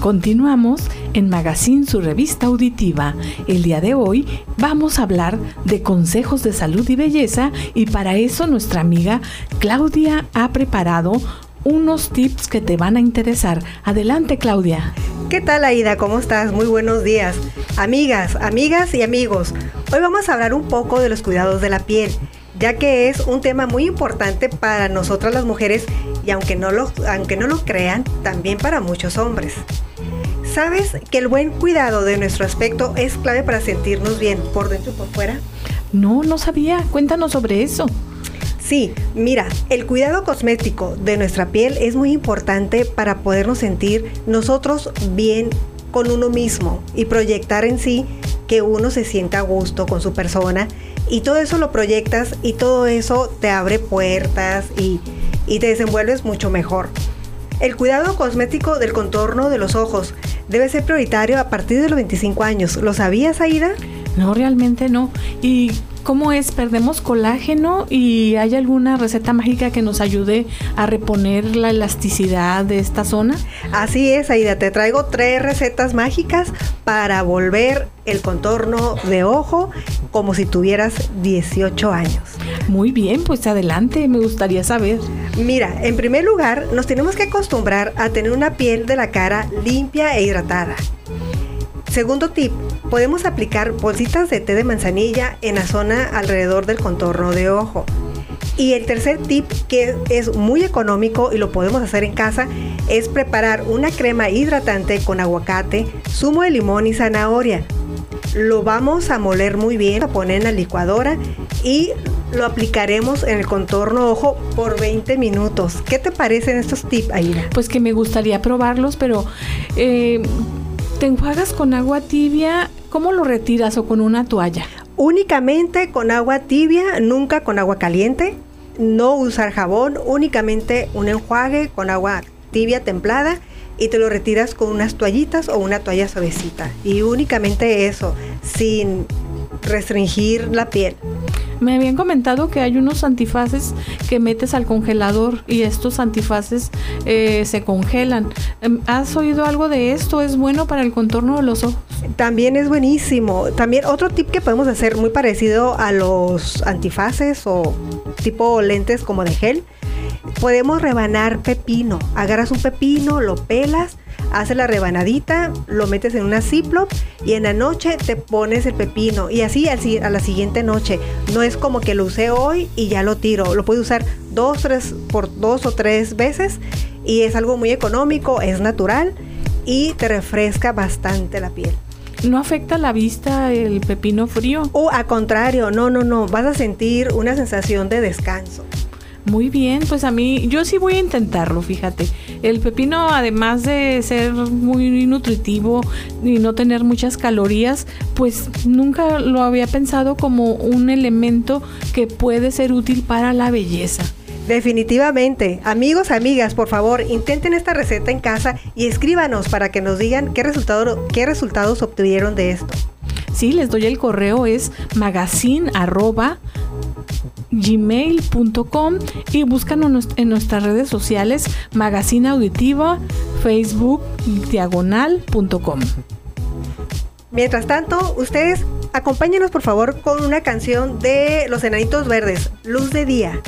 Continuamos en Magazine, su revista auditiva. El día de hoy vamos a hablar de consejos de salud y belleza y para eso nuestra amiga Claudia ha preparado unos tips que te van a interesar. Adelante Claudia. ¿Qué tal Aida? ¿Cómo estás? Muy buenos días. Amigas, amigas y amigos, hoy vamos a hablar un poco de los cuidados de la piel ya que es un tema muy importante para nosotras las mujeres y aunque no lo, aunque no lo crean, también para muchos hombres. ¿Sabes que el buen cuidado de nuestro aspecto es clave para sentirnos bien por dentro y por fuera? No, no sabía. Cuéntanos sobre eso. Sí, mira, el cuidado cosmético de nuestra piel es muy importante para podernos sentir nosotros bien con uno mismo y proyectar en sí que uno se sienta a gusto con su persona y todo eso lo proyectas y todo eso te abre puertas y, y te desenvuelves mucho mejor. El cuidado cosmético del contorno de los ojos debe ser prioritario a partir de los 25 años. ¿Lo sabías, Aida? No, realmente no. ¿Y cómo es? ¿Perdemos colágeno y hay alguna receta mágica que nos ayude a reponer la elasticidad de esta zona? Así es, Aida. Te traigo tres recetas mágicas para volver el contorno de ojo como si tuvieras 18 años. Muy bien, pues adelante, me gustaría saber. Mira, en primer lugar, nos tenemos que acostumbrar a tener una piel de la cara limpia e hidratada. Segundo tip, podemos aplicar bolsitas de té de manzanilla en la zona alrededor del contorno de ojo. Y el tercer tip, que es muy económico y lo podemos hacer en casa, es preparar una crema hidratante con aguacate, zumo de limón y zanahoria. Lo vamos a moler muy bien, a poner en la licuadora y lo aplicaremos en el contorno ojo por 20 minutos. ¿Qué te parecen estos tips, Aida? Pues que me gustaría probarlos, pero eh, ¿Te enjuagas con agua tibia? ¿Cómo lo retiras o con una toalla? Únicamente con agua tibia, nunca con agua caliente. No usar jabón, únicamente un enjuague con agua tibia templada y te lo retiras con unas toallitas o una toalla suavecita. Y únicamente eso, sin restringir la piel. Me habían comentado que hay unos antifaces que metes al congelador y estos antifaces eh, se congelan. Em, ¿Has oído algo de esto? ¿Es bueno para el contorno de los ojos? También es buenísimo. También otro tip que podemos hacer muy parecido a los antifaces o tipo lentes como de gel. Podemos rebanar pepino. Agarras un pepino, lo pelas haces la rebanadita, lo metes en una Ziploc y en la noche te pones el pepino y así a la siguiente noche. No es como que lo usé hoy y ya lo tiro. Lo puedes usar dos, tres, por dos o tres veces y es algo muy económico, es natural y te refresca bastante la piel. ¿No afecta la vista el pepino frío? O a contrario, no, no, no, vas a sentir una sensación de descanso. Muy bien, pues a mí, yo sí voy a intentarlo, fíjate. El pepino, además de ser muy nutritivo y no tener muchas calorías, pues nunca lo había pensado como un elemento que puede ser útil para la belleza. Definitivamente. Amigos, amigas, por favor, intenten esta receta en casa y escríbanos para que nos digan qué, resultado, qué resultados obtuvieron de esto. Sí, les doy el correo, es magazine gmail.com y búscanos en nuestras redes sociales Magazine Auditiva, Facebook, diagonal.com. Mientras tanto, ustedes acompáñenos por favor con una canción de Los Enanitos Verdes, Luz de Día.